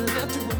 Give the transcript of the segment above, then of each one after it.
will love you.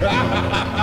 Ha ha ha ha!